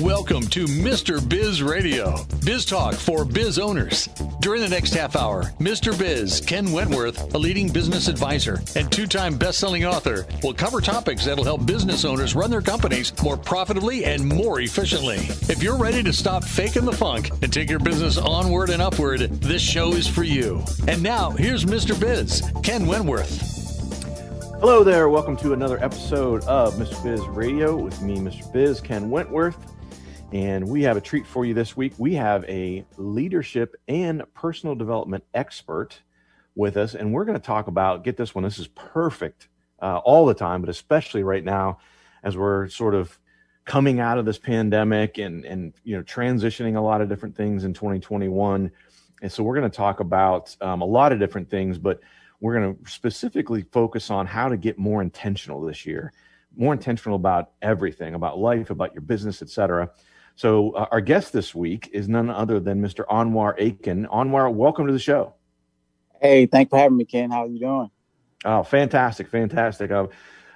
Welcome to Mr. Biz Radio, biz talk for biz owners. During the next half hour, Mr. Biz, Ken Wentworth, a leading business advisor and two time best selling author, will cover topics that'll help business owners run their companies more profitably and more efficiently. If you're ready to stop faking the funk and take your business onward and upward, this show is for you. And now, here's Mr. Biz, Ken Wentworth. Hello there. Welcome to another episode of Mr. Biz Radio with me, Mr. Biz, Ken Wentworth. And we have a treat for you this week. We have a leadership and personal development expert with us, and we're going to talk about get this one. This is perfect uh, all the time, but especially right now as we're sort of coming out of this pandemic and and you know transitioning a lot of different things in 2021. And so we're going to talk about um, a lot of different things, but we're going to specifically focus on how to get more intentional this year, more intentional about everything, about life, about your business, etc. So uh, our guest this week is none other than Mr. Anwar Aiken. Anwar, welcome to the show. Hey, thanks for having me, Ken. How are you doing? Oh, fantastic, fantastic. I've,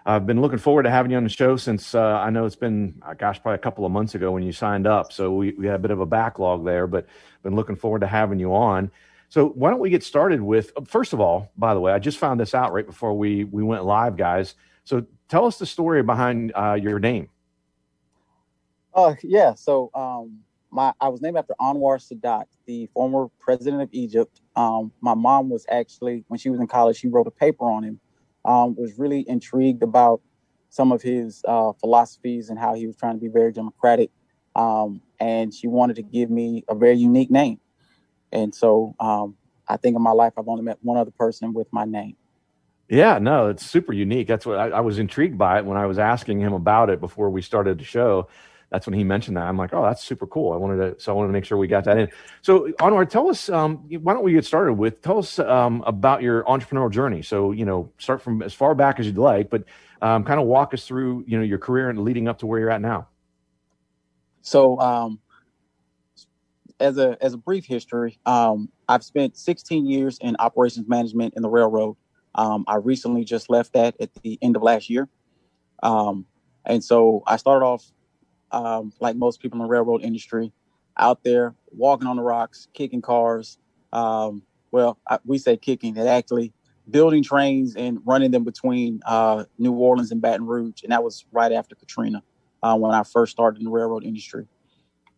I've been looking forward to having you on the show since uh, I know it's been, uh, gosh, probably a couple of months ago when you signed up. So we, we had a bit of a backlog there, but been looking forward to having you on. So why don't we get started with, first of all, by the way, I just found this out right before we, we went live, guys. So tell us the story behind uh, your name. Uh, yeah. So, um, my I was named after Anwar Sadat, the former president of Egypt. Um, my mom was actually when she was in college, she wrote a paper on him. Um, was really intrigued about some of his uh, philosophies and how he was trying to be very democratic. Um, and she wanted to give me a very unique name. And so um, I think in my life I've only met one other person with my name. Yeah, no, it's super unique. That's what I, I was intrigued by it when I was asking him about it before we started the show that's when he mentioned that. I'm like, oh, that's super cool. I wanted to, so I wanted to make sure we got that in. So, Anwar, tell us, um, why don't we get started with, tell us um, about your entrepreneurial journey. So, you know, start from as far back as you'd like, but um, kind of walk us through, you know, your career and leading up to where you're at now. So, um, as a as a brief history, um, I've spent 16 years in operations management in the railroad. Um, I recently just left that at the end of last year. And so I started off um, like most people in the railroad industry, out there walking on the rocks, kicking cars. Um, well, I, we say kicking, it actually building trains and running them between uh, New Orleans and Baton Rouge. And that was right after Katrina uh, when I first started in the railroad industry.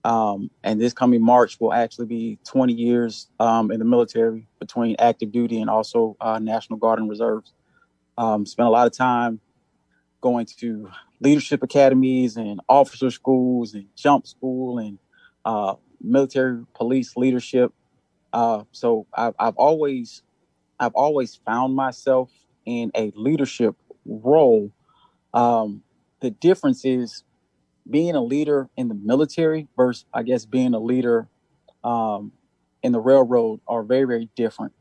Um, and this coming March will actually be 20 years um, in the military between active duty and also uh, National Guard and Reserves. Um, spent a lot of time going to leadership academies and officer schools and jump school and uh, military police leadership. Uh, so I've, I've always I've always found myself in a leadership role. Um, the difference is being a leader in the military versus, I guess, being a leader um, in the railroad are very, very different.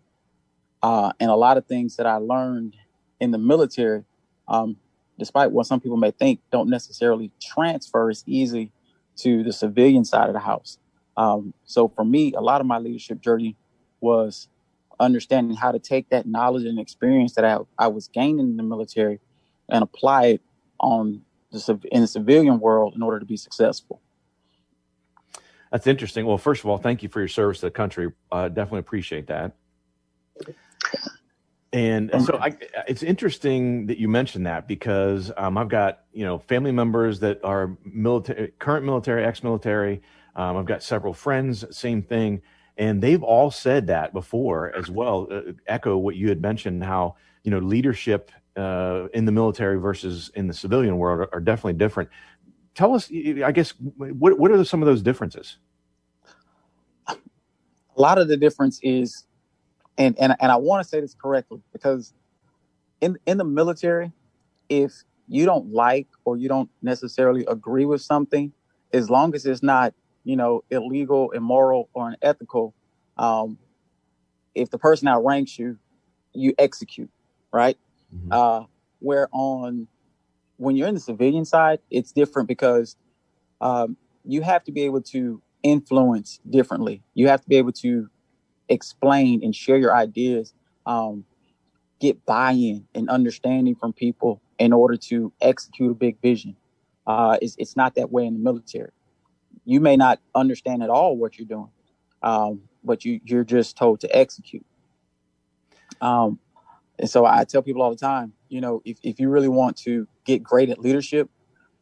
Uh, and a lot of things that I learned in the military um, despite what some people may think, don't necessarily transfer as easy to the civilian side of the house. Um, so for me, a lot of my leadership journey was understanding how to take that knowledge and experience that I, I was gaining in the military and apply it on the in the civilian world in order to be successful. That's interesting. Well, first of all, thank you for your service to the country. Uh, definitely appreciate that. And so I, it's interesting that you mentioned that because um, I've got you know family members that are military, current military, ex-military. Um, I've got several friends, same thing, and they've all said that before as well. Uh, echo what you had mentioned, how you know leadership uh, in the military versus in the civilian world are, are, definitely different. Tell us, I guess, what what are some of those differences? A lot of the difference is and and and I want to say this correctly because in in the military, if you don't like or you don't necessarily agree with something, as long as it's not you know illegal, immoral, or unethical, um, if the person outranks you, you execute, right? Mm-hmm. Uh, where on when you're in the civilian side, it's different because um, you have to be able to influence differently. You have to be able to explain and share your ideas, um, get buy-in and understanding from people in order to execute a big vision. Uh, it's, it's not that way in the military. you may not understand at all what you're doing, um, but you you're just told to execute. Um, and so I tell people all the time, you know, if, if you really want to get great at leadership,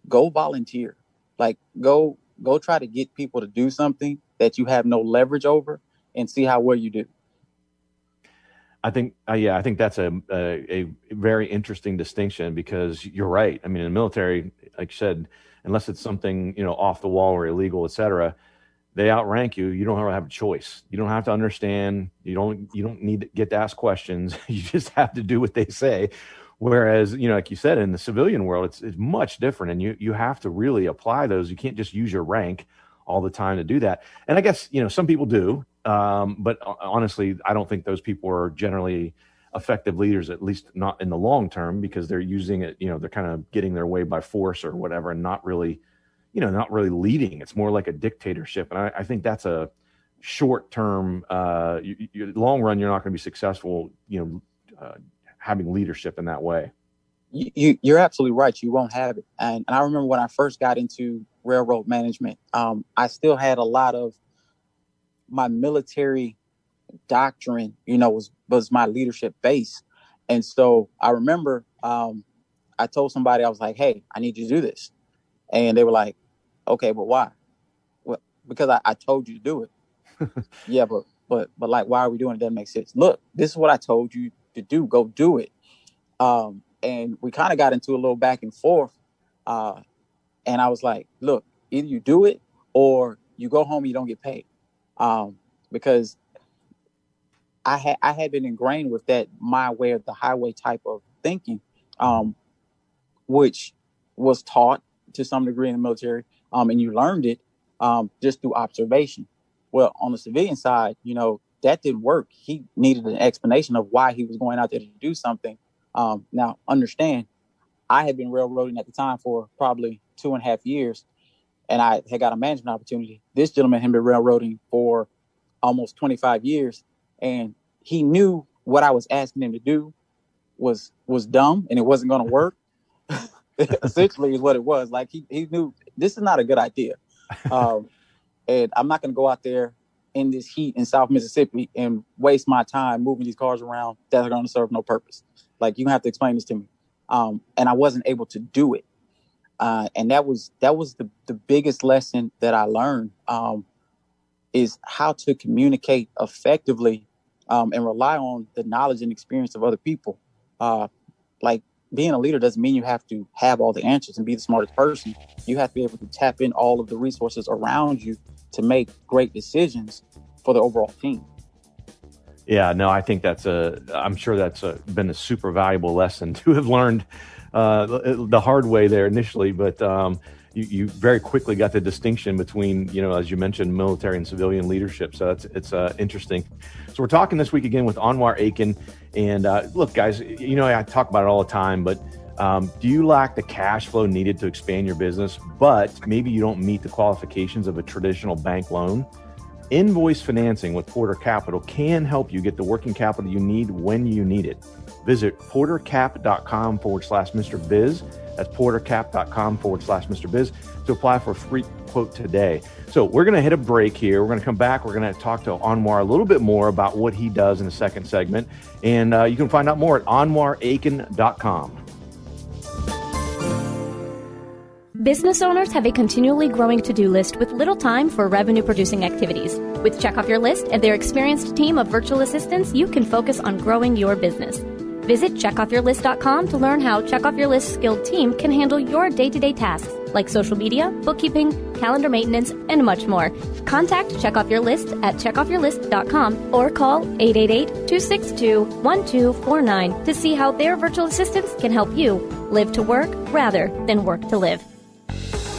go volunteer. Like go go try to get people to do something that you have no leverage over and see how well you do. I think, uh, yeah, I think that's a, a, a very interesting distinction because you're right. I mean, in the military, like you said, unless it's something you know off the wall or illegal, et cetera, they outrank you. You don't have a choice. You don't have to understand. You don't you don't need to get to ask questions. You just have to do what they say. Whereas, you know, like you said, in the civilian world, it's it's much different, and you you have to really apply those. You can't just use your rank all the time to do that. And I guess you know some people do, um, but honestly, I don't think those people are generally effective leaders, at least not in the long term, because they're using it. You know, they're kind of getting their way by force or whatever, and not really, you know, not really leading. It's more like a dictatorship, and I, I think that's a short term. Uh, you, you, long run, you're not going to be successful. You know, uh, having leadership in that way. You, you, are absolutely right. You won't have it. And, and I remember when I first got into railroad management, um, I still had a lot of my military doctrine, you know, was was my leadership base. And so I remember um, I told somebody I was like, "Hey, I need you to do this," and they were like, "Okay, but why?" Well, because I, I told you to do it. yeah, but but but like, why are we doing it? Doesn't make sense. Look, this is what I told you to do. Go do it. Um, and we kind of got into a little back and forth. Uh, and I was like, look, either you do it or you go home and you don't get paid. Um, because I had I had been ingrained with that my way of the highway type of thinking, um, which was taught to some degree in the military, um, and you learned it um, just through observation. Well, on the civilian side, you know that didn't work. He needed an explanation of why he was going out there to do something. Um, now, understand, I had been railroading at the time for probably two and a half years, and I had got a management opportunity. This gentleman had been railroading for almost 25 years, and he knew what I was asking him to do was was dumb and it wasn't going to work. Essentially, is what it was. Like he he knew this is not a good idea, um, and I'm not going to go out there in this heat in South Mississippi and waste my time moving these cars around that are going to serve no purpose. Like you have to explain this to me. Um, and I wasn't able to do it. Uh, and that was that was the the biggest lesson that I learned um, is how to communicate effectively um, and rely on the knowledge and experience of other people. Uh, like being a leader doesn't mean you have to have all the answers and be the smartest person. You have to be able to tap in all of the resources around you to make great decisions for the overall team. Yeah, no, I think that's a. I'm sure that's a, been a super valuable lesson to have learned uh, the hard way there initially, but um, you, you, very quickly got the distinction between, you know, as you mentioned, military and civilian leadership. So that's it's uh, interesting. So we're talking this week again with Anwar Aiken, and uh, look, guys, you know I talk about it all the time, but um, do you lack the cash flow needed to expand your business, but maybe you don't meet the qualifications of a traditional bank loan? Invoice financing with Porter Capital can help you get the working capital you need when you need it. Visit portercap.com forward slash Mr. Biz. That's portercap.com forward slash Mr. Biz to apply for a free quote today. So we're going to hit a break here. We're going to come back. We're going to talk to Anwar a little bit more about what he does in the second segment. And uh, you can find out more at anwaraiken.com. Business owners have a continually growing to do list with little time for revenue producing activities. With Check Off Your List and their experienced team of virtual assistants, you can focus on growing your business. Visit checkoffyourlist.com to learn how Check Off Your List skilled team can handle your day to day tasks like social media, bookkeeping, calendar maintenance, and much more. Contact Check Off Your List at checkoffyourlist.com or call 888 262 1249 to see how their virtual assistants can help you live to work rather than work to live.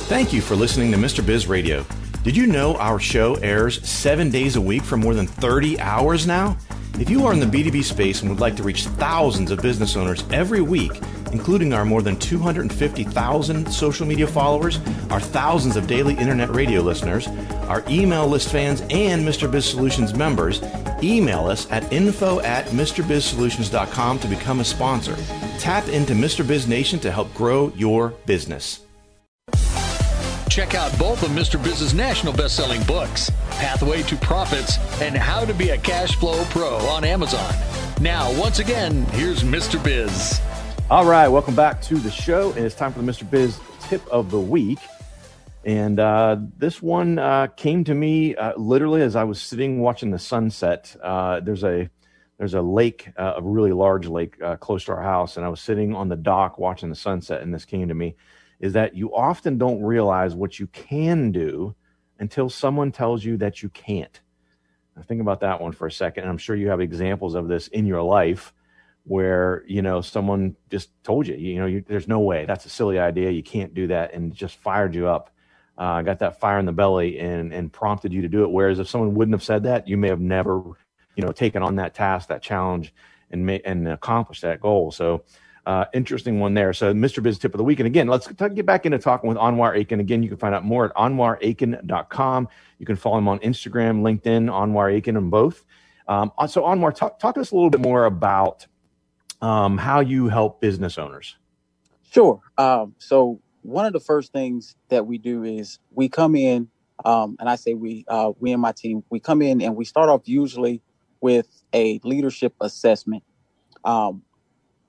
Thank you for listening to Mr. Biz Radio. Did you know our show airs seven days a week for more than 30 hours now? If you are in the B2B space and would like to reach thousands of business owners every week, including our more than 250,000 social media followers, our thousands of daily internet radio listeners, our email list fans, and Mr. Biz Solutions members, email us at info at MrBizSolutions.com to become a sponsor. Tap into Mr. Biz Nation to help grow your business. Check out both of Mr. Biz's national best-selling books, Pathway to Profits and How to Be a Cash Flow Pro on Amazon. Now, once again, here's Mr. Biz. All right, welcome back to the show, and it's time for the Mr. Biz tip of the week. And uh, this one uh, came to me uh, literally as I was sitting watching the sunset. Uh, there's a there's a lake, uh, a really large lake uh, close to our house, and I was sitting on the dock watching the sunset, and this came to me: is that you often don't realize what you can do until someone tells you that you can't. Now, think about that one for a second. I'm sure you have examples of this in your life where you know someone just told you, you know, you, there's no way that's a silly idea, you can't do that, and just fired you up uh, got that fire in the belly and and prompted you to do it. Whereas if someone wouldn't have said that, you may have never, you know, taken on that task, that challenge, and may, and accomplished that goal. So. Uh, interesting one there. So, Mr. Biz tip of the week. And again, let's get back into talking with Anwar Aiken. Again, you can find out more at anwaraiken.com. You can follow him on Instagram, LinkedIn, Anwar Aiken, and both. Um, uh, so, Anwar, talk, talk to us a little bit more about um, how you help business owners. Sure. Um, so, one of the first things that we do is we come in, um, and I say we, uh, we and my team, we come in and we start off usually with a leadership assessment, um,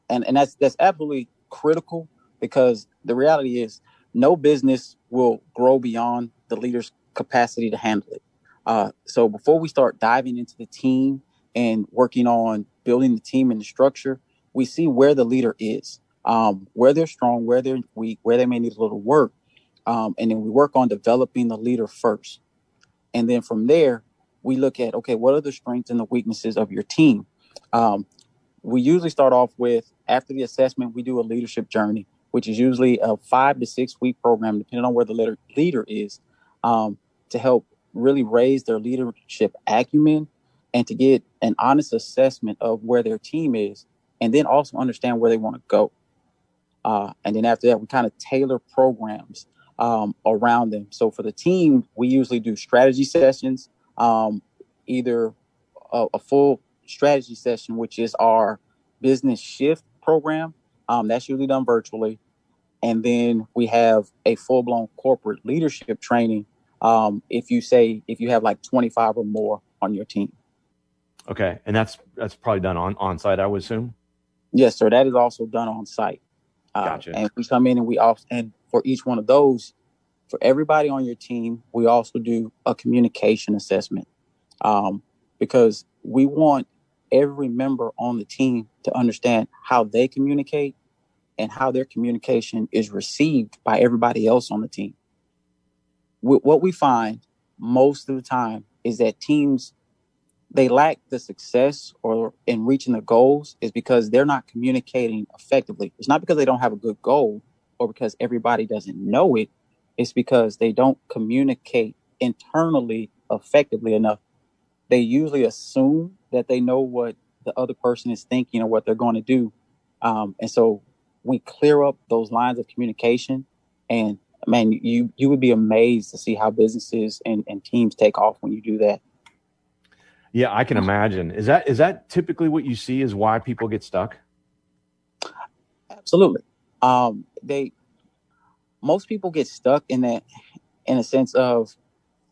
and and that's that's absolutely critical because the reality is no business will grow beyond the leader's capacity to handle it. Uh, so before we start diving into the team and working on building the team and the structure, we see where the leader is um, where they're strong, where they're weak, where they may need a little work. Um, and then we work on developing the leader first. And then from there, we look at, okay, what are the strengths and the weaknesses of your team? Um, we usually start off with, after the assessment, we do a leadership journey, which is usually a five to six week program, depending on where the leader, is, um, to help really raise their leadership acumen and to get an honest assessment of where their team is, and then also understand where they want to go. Uh, and then after that, we kind of tailor programs um, around them. So for the team, we usually do strategy sessions, um, either a, a, full strategy session, which is our business shift program. Um, that's usually done virtually. And then we have a full blown corporate leadership training. Um, if you say, if you have like 25 or more on your team. Okay. And that's, that's probably done on, on site, I would assume. Yes, sir. That is also done on site. Uh, gotcha. And we come in and we also, and for each one of those, for everybody on your team, we also do a communication assessment um, because we want every member on the team to understand how they communicate and how their communication is received by everybody else on the team. What we find most of the time is that teams they lack the success or in reaching the goals is because they're not communicating effectively. It's not because they don't have a good goal or because everybody doesn't know it. It's because they don't communicate internally effectively enough. They usually assume that they know what the other person is thinking or what they're going to do. Um, and so we clear up those lines of communication and man, you, you would be amazed to see how businesses and, and teams take off when you do that. Yeah, I can imagine. Is that is that typically what you see is why people get stuck? Absolutely. Um, they most people get stuck in that in a sense of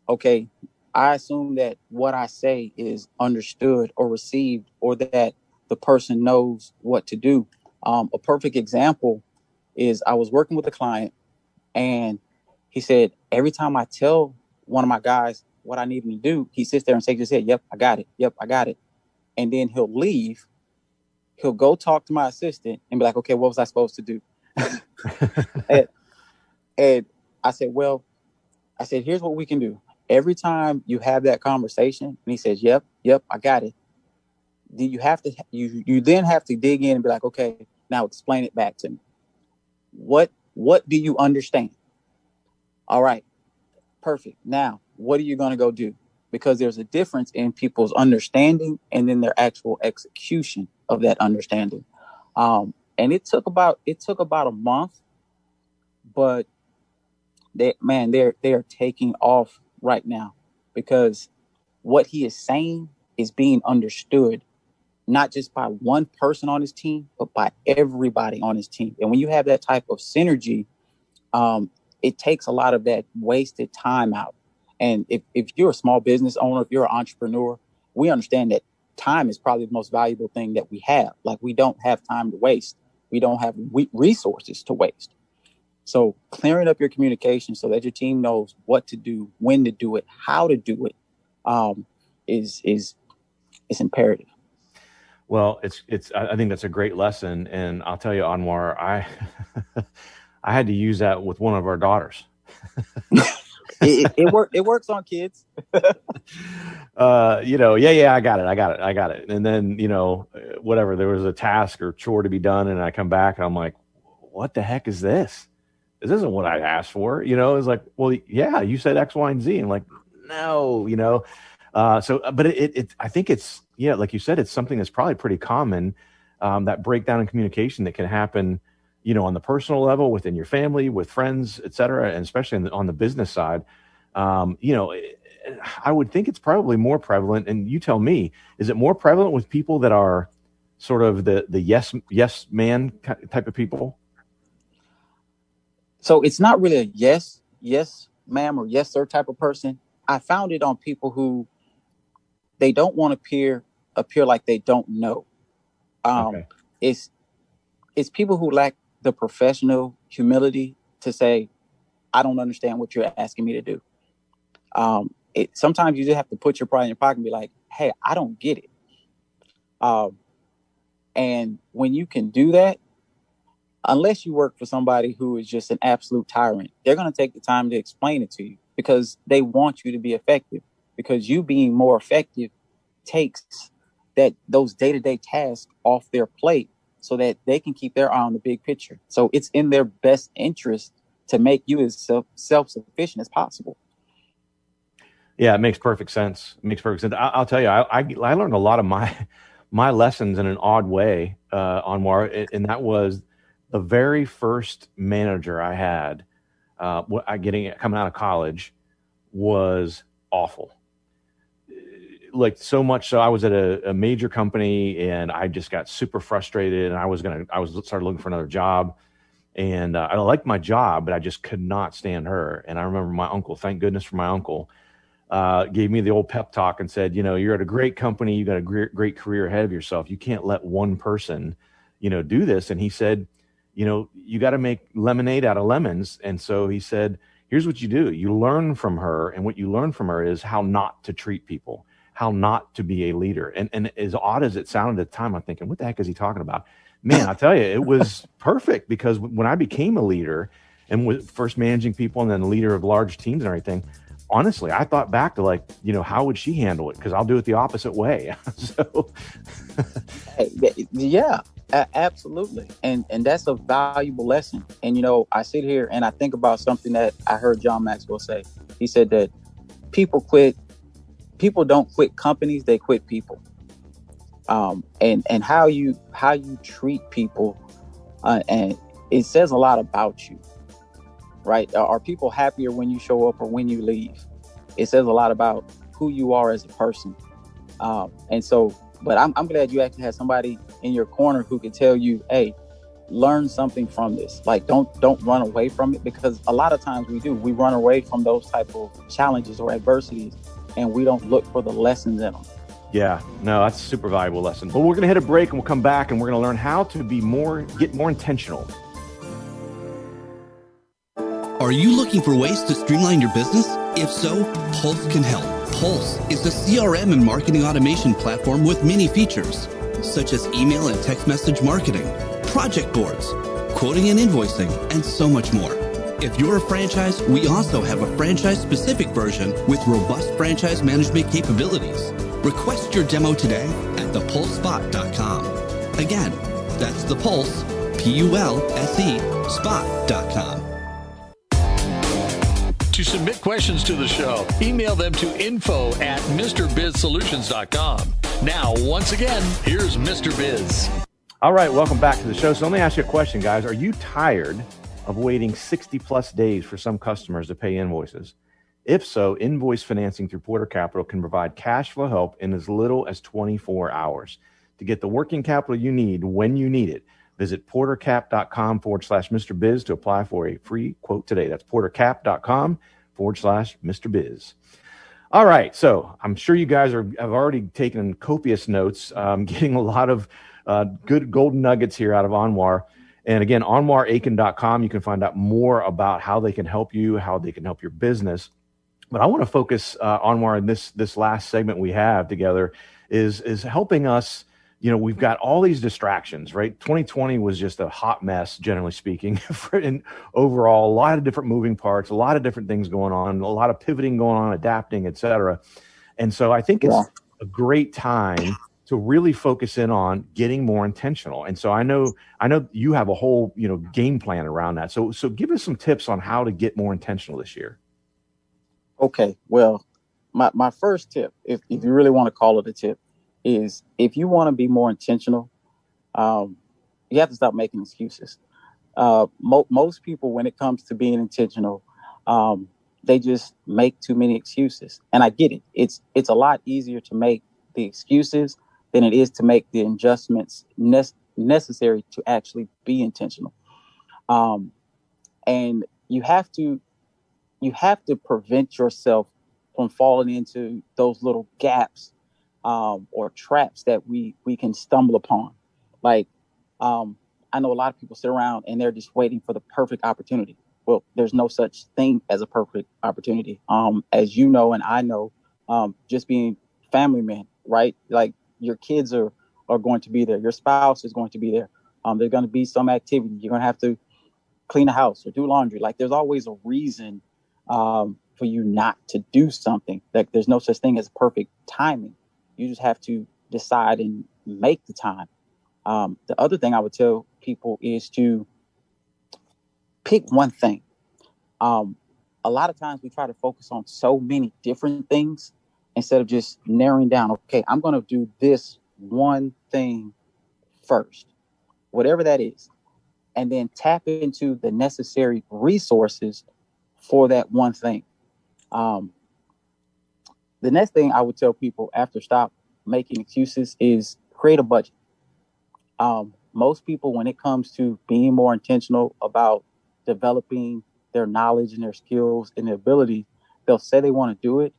okay, I assume that what I say is understood or received or that the person knows what to do. Um, a perfect example is I was working with a client and he said, every time I tell one of my guys, what I need him to do, he sits there and shakes his head. Yep, I got it. Yep, I got it. And then he'll leave. He'll go talk to my assistant and be like, okay, what was I supposed to do? and, and I said, well, I said, here's what we can do. Every time you have that conversation, and he says, yep, yep, I got it. Do you have to, you, you then have to dig in and be like, okay, now explain it back to me. What, what do you understand? All right, perfect. Now what are you going to go do? Because there's a difference in people's understanding and then their actual execution of that understanding. Um, and it took about it took about a month, but they man they're they are taking off right now because what he is saying is being understood not just by one person on his team, but by everybody on his team. And when you have that type of synergy, um, it takes a lot of that wasted time out. And if, if you're a small business owner, if you're an entrepreneur, we understand that time is probably the most valuable thing that we have. Like we don't have time to waste. We don't have resources to waste. So clearing up your communication so that your team knows what to do, when to do it, how to do it, um, is is is imperative. Well, it's it's. I think that's a great lesson, and I'll tell you, Anwar, I I had to use that with one of our daughters. it, it, work, it works on kids. uh, you know, yeah, yeah, I got it, I got it, I got it. And then you know, whatever, there was a task or chore to be done, and I come back, and I'm like, what the heck is this? This isn't what I asked for. You know, it's like, well, yeah, you said X, Y, and Z. And like, no, you know. Uh, so, but it, it, I think it's, yeah, like you said, it's something that's probably pretty common. Um, that breakdown in communication that can happen you know, on the personal level, within your family, with friends, et cetera, and especially the, on the business side, um, you know, I would think it's probably more prevalent. And you tell me, is it more prevalent with people that are sort of the the yes yes man type of people? So it's not really a yes yes ma'am or yes sir type of person. I found it on people who they don't want to appear appear like they don't know. Um, okay. It's it's people who lack the professional humility to say, I don't understand what you're asking me to do. Um, it, sometimes you just have to put your pride in your pocket and be like, hey, I don't get it. Um, and when you can do that, unless you work for somebody who is just an absolute tyrant, they're going to take the time to explain it to you because they want you to be effective. Because you being more effective takes that those day to day tasks off their plate so that they can keep their eye on the big picture. So it's in their best interest to make you as self sufficient as possible. Yeah, it makes perfect sense. It makes perfect sense. I, will tell you, I, I, I learned a lot of my my lessons in an odd way uh, Anwar, and that was the very first manager I had. Uh, getting coming out of college was awful. Like so much so I was at a, a, major company and I just got super frustrated and I was gonna I was started looking for another job. And uh, I liked my job but I just could not stand her. And I remember my uncle thank goodness for my uncle uh, gave me the old pep talk and said you know you're at a great company. You got a great, great career ahead of yourself. You can't let one person you know do this. And he said you know you got to make lemonade out of lemons and so he said here's what you do you learn from her and what you learn from her is how not to treat people how not to be a leader. And and as odd as it sounded at the time, I'm thinking, what the heck is he talking about? Man, I tell you, it was perfect because when I became a leader and was first managing people and then the leader of large teams and everything, honestly, I thought back to like, you know, how would she handle it? Because I'll do it the opposite way. so, yeah, absolutely, and and that's a valuable lesson. And you know, I sit here and I think about something that I heard John Maxwell say. He said that people quit people don't quit companies; they quit people. Um, and and how you how you treat people, uh, and it says a lot about you, right? Are people happier when you show up or when you leave? It says a lot about who you are as a person. Um, and so, but I'm, I'm glad you actually had somebody in your corner who could tell you, hey, learn something from this like don't don't run away from it because a lot of times we do we run away from those type of challenges or adversities and we don't look for the lessons in them. Yeah, no, that's a super valuable lesson. But we're going to hit a break and we'll come back and we're going to learn how to be more, get more intentional. Are you looking for ways to streamline your business? If so, Pulse can help. Pulse is the CRM and marketing automation platform with many features, such as email and text message marketing, project boards, quoting and invoicing, and so much more. If you're a franchise, we also have a franchise specific version with robust franchise management capabilities. Request your demo today at thepulsespot.com. Again, that's the pulse, P U L S E, spot.com. Submit questions to the show, email them to info at MrBizSolutions.com. Now, once again, here's Mr. Biz. All right, welcome back to the show. So let me ask you a question, guys. Are you tired of waiting 60 plus days for some customers to pay invoices? If so, invoice financing through Porter Capital can provide cash flow help in as little as 24 hours. To get the working capital you need when you need it, Visit portercap.com forward slash Mr. Biz to apply for a free quote today. That's portercap.com forward slash Mr. Biz. All right. So I'm sure you guys are, have already taken copious notes, um, getting a lot of uh, good golden nuggets here out of Anwar. And again, anwaraiken.com, you can find out more about how they can help you, how they can help your business. But I want to focus, uh, Anwar, in this, this last segment we have together is, is helping us you know we've got all these distractions right? 2020 was just a hot mess generally speaking and overall a lot of different moving parts a lot of different things going on a lot of pivoting going on adapting etc and so i think it's a great time to really focus in on getting more intentional. And so i know i know you have a whole you know game plan around that. So so give us some tips on how to get more intentional this year. Okay. Well my, my first tip if, if you really want to call it a tip is if you want to be more intentional, um, you have to stop making excuses. Uh, mo- most people, when it comes to being intentional, um, they just make too many excuses, and I get it. It's it's a lot easier to make the excuses than it is to make the adjustments ne- necessary to actually be intentional. Um, and you have to you have to prevent yourself from falling into those little gaps um, or traps that we we can stumble upon. Like um, I know a lot of people sit around and they're just waiting for the perfect opportunity. Well, there's no such thing as a perfect opportunity. Um, as you know, and I know, um, just being family men, right? Like your kids are are going to be there, your spouse is going to be there. Um, there's going to be some activity. You're going to have to clean a house or do laundry. Like there's always a reason um, for you not to do something. Like there's no such thing as perfect timing. You just have to decide and make the time. Um, the other thing I would tell people is to pick one thing. Um, a lot of times we try to focus on so many different things instead of just narrowing down, okay, I'm going to do this one thing first, whatever that is, and then tap into the necessary resources for that one thing. Um, the next thing I would tell people after stop making excuses is create a budget. Um, most people, when it comes to being more intentional about developing their knowledge and their skills and their ability, they'll say they want to do it.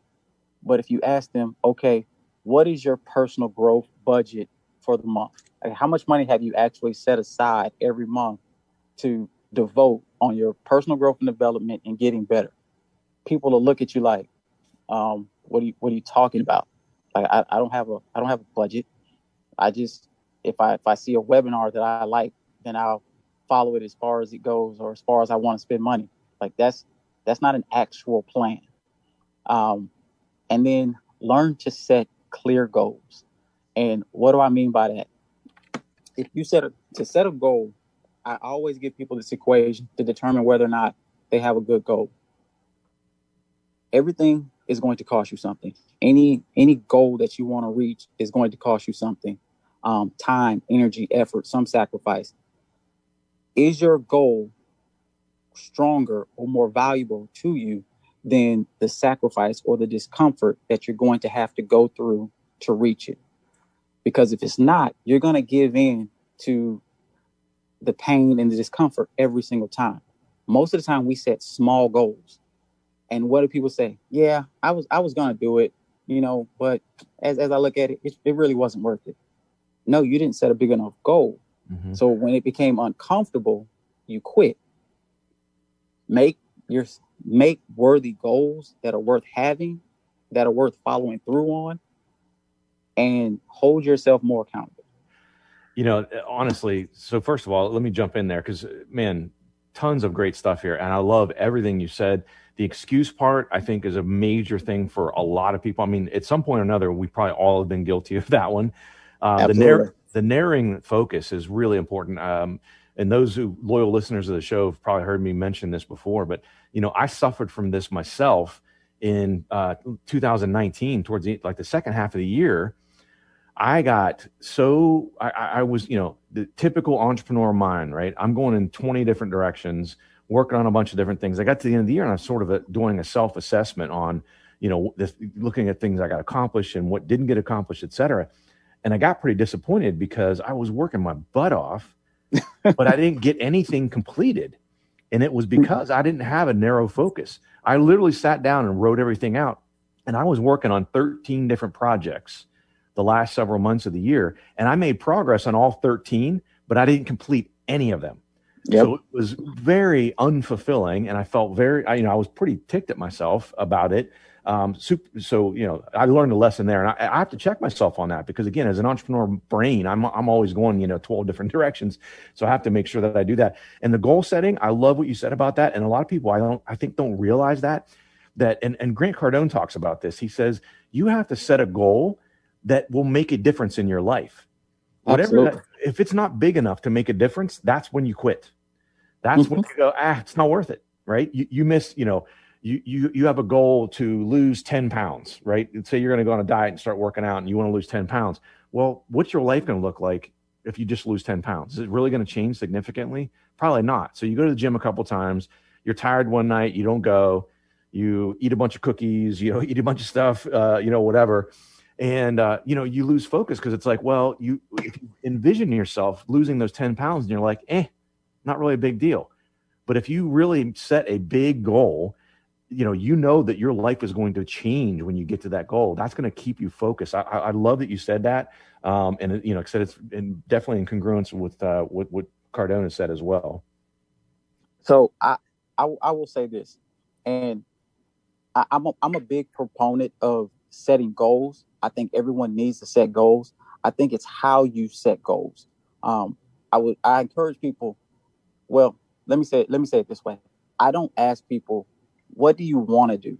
But if you ask them, okay, what is your personal growth budget for the month? Like, how much money have you actually set aside every month to devote on your personal growth and development and getting better? People will look at you like, um, what are you what are you talking about? Like I, I don't have a I don't have a budget. I just if I if I see a webinar that I like, then I'll follow it as far as it goes or as far as I want to spend money. Like that's that's not an actual plan. Um, and then learn to set clear goals. And what do I mean by that? If you set a to set a goal, I always give people this equation to determine whether or not they have a good goal. Everything is going to cost you something. Any any goal that you want to reach is going to cost you something. Um, time, energy, effort, some sacrifice. Is your goal stronger or more valuable to you than the sacrifice or the discomfort that you're going to have to go through to reach it? Because if it's not, you're going to give in to the pain and the discomfort every single time. Most of the time, we set small goals and what do people say? Yeah, I was I was gonna do it, you know, but as as I look at it, it, it really wasn't worth it. No, you didn't set a big enough goal. Mm-hmm. So when it became uncomfortable, you quit. Make your make worthy goals that are worth having, that are worth following through on, and hold yourself more accountable. You know, honestly, so first of all, let me jump in there because man, tons of great stuff here, and I love everything you said the excuse part, I think, is a major thing for a lot of people. I mean, at some point or another, we probably all have been guilty of that one. Uh, the, narr- the narrowing focus is really important. Um, and those who loyal listeners of the show have probably heard me mention this before, but you know, I suffered from this myself in uh, 2019 towards the, like the second half of the year. I got so I, I was, you know, the typical entrepreneur mind, right? I'm going in 20 different directions working on a bunch of different things. I got to the end of the year and I was sort of a, doing a self assessment on, you know, this, looking at things I got accomplished and what didn't get accomplished, et cetera. And I got pretty disappointed because I was working my butt off but I didn't get anything completed. And it was because I didn't have a narrow focus. I literally sat down and wrote everything out. And I was working on 13 different projects the last several months of the year. And I made progress on all 13, but I didn't complete any of them. Yep. So it was very unfulfilling. And I felt very, I, you know, I was pretty ticked at myself about it. Um, super, so you know, I learned a lesson there, and I, I, have to check myself on that because again, as an entrepreneur brain, I'm I'm always going you know 12 different directions, so I have to make sure that I do that. And the goal setting, I love what you said about that, and a lot of people I don't I think don't realize that that and and Grant Cardone talks about this. He says you have to set a goal that will make a difference in your life. Whatever that, if it's not big enough to make a difference, that's when you quit. That's mm-hmm. when you go, ah, it's not worth it, right? You you miss, you know you you you have a goal to lose 10 pounds, right? Say you're going to go on a diet and start working out and you want to lose 10 pounds. Well, what's your life going to look like if you just lose 10 pounds? Is it really going to change significantly? Probably not. So you go to the gym a couple times, you're tired one night, you don't go, you eat a bunch of cookies, you know, eat a bunch of stuff, uh, you know, whatever. And uh, you know, you lose focus because it's like, well, you, you envision yourself losing those 10 pounds and you're like, eh, not really a big deal. But if you really set a big goal you know you know that your life is going to change when you get to that goal. That's going to keep you focused. I, I love that you said that um, and you know said it's in, definitely in congruence with uh, what, what Cardone said as well. So I, I, I will say this and I, i'm a, i'm a big proponent of setting goals i think everyone needs to set goals i think it's how you set goals um, i would i encourage people well let me say let me say it this way i don't ask people what do you want to do?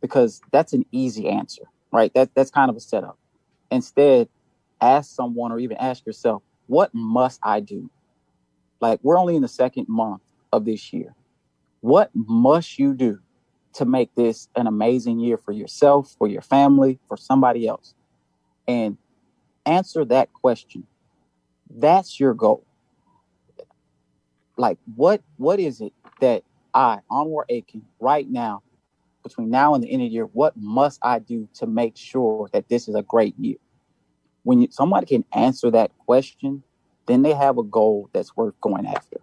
Because that's an easy answer, right? That that's kind of a setup. Instead, ask someone or even ask yourself, what must I do? Like we're only in the second month of this year. What must you do to make this an amazing year for yourself, for your family, for somebody else? And answer that question. That's your goal. Like what what is it that I, Anwar Aiken, right now, between now and the end of the year, what must I do to make sure that this is a great year? When you, somebody can answer that question, then they have a goal that's worth going after.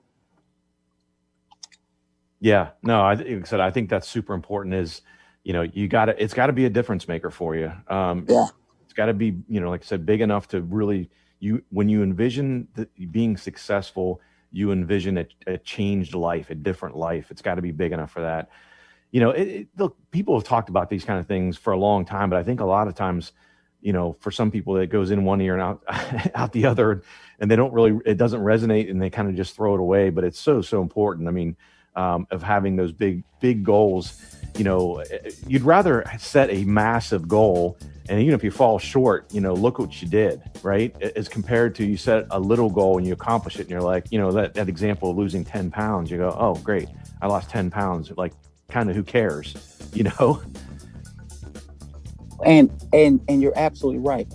Yeah, no, I like said I think that's super important. Is you know you got to it's got to be a difference maker for you. Um, yeah, it's got to be you know like I said big enough to really you when you envision the, being successful you envision a, a changed life, a different life. It's got to be big enough for that. You know, it, it, look, people have talked about these kind of things for a long time, but I think a lot of times, you know, for some people, it goes in one ear and out out the other, and they don't really, it doesn't resonate, and they kind of just throw it away. But it's so so important. I mean, um, of having those big big goals. You know, you'd rather set a massive goal and even if you fall short, you know, look what you did, right? As compared to you set a little goal and you accomplish it, and you're like, you know, that, that example of losing 10 pounds, you go, oh, great, I lost 10 pounds. Like, kind of who cares, you know? And and and you're absolutely right.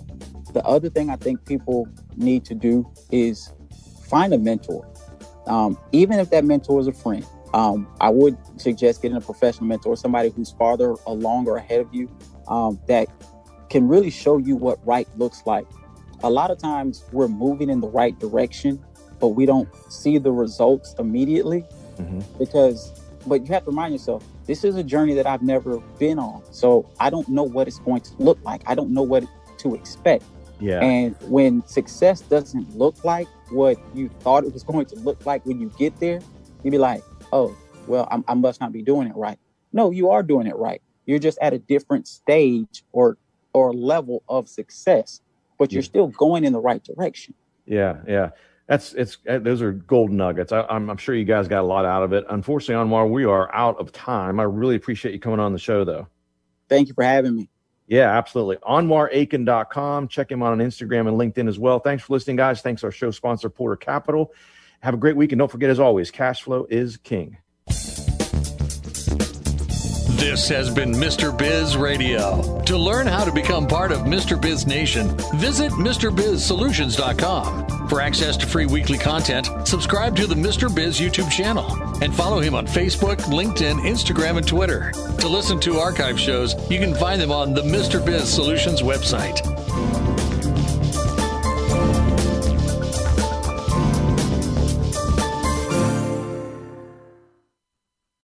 The other thing I think people need to do is find a mentor. Um, even if that mentor is a friend, um, I would suggest getting a professional mentor, somebody who's farther along or ahead of you, um, that can really show you what right looks like. A lot of times we're moving in the right direction, but we don't see the results immediately mm-hmm. because, but you have to remind yourself, this is a journey that I've never been on. So I don't know what it's going to look like. I don't know what to expect. Yeah. And when success doesn't look like what you thought it was going to look like when you get there, you'd be like, oh, well, I'm, I must not be doing it right. No, you are doing it right. You're just at a different stage or or level of success, but you're yeah. still going in the right direction. Yeah, yeah. That's it's uh, those are gold nuggets. I, am sure you guys got a lot out of it. Unfortunately, Anwar, we are out of time. I really appreciate you coming on the show, though. Thank you for having me. Yeah, absolutely. AnwarAiken.com. Check him out on Instagram and LinkedIn as well. Thanks for listening, guys. Thanks our show sponsor, Porter Capital. Have a great week, and don't forget, as always, cash flow is king. This has been Mr. Biz Radio. To learn how to become part of Mr. Biz Nation, visit MrBizSolutions.com. For access to free weekly content, subscribe to the Mr. Biz YouTube channel and follow him on Facebook, LinkedIn, Instagram, and Twitter. To listen to archive shows, you can find them on the Mr. Biz Solutions website.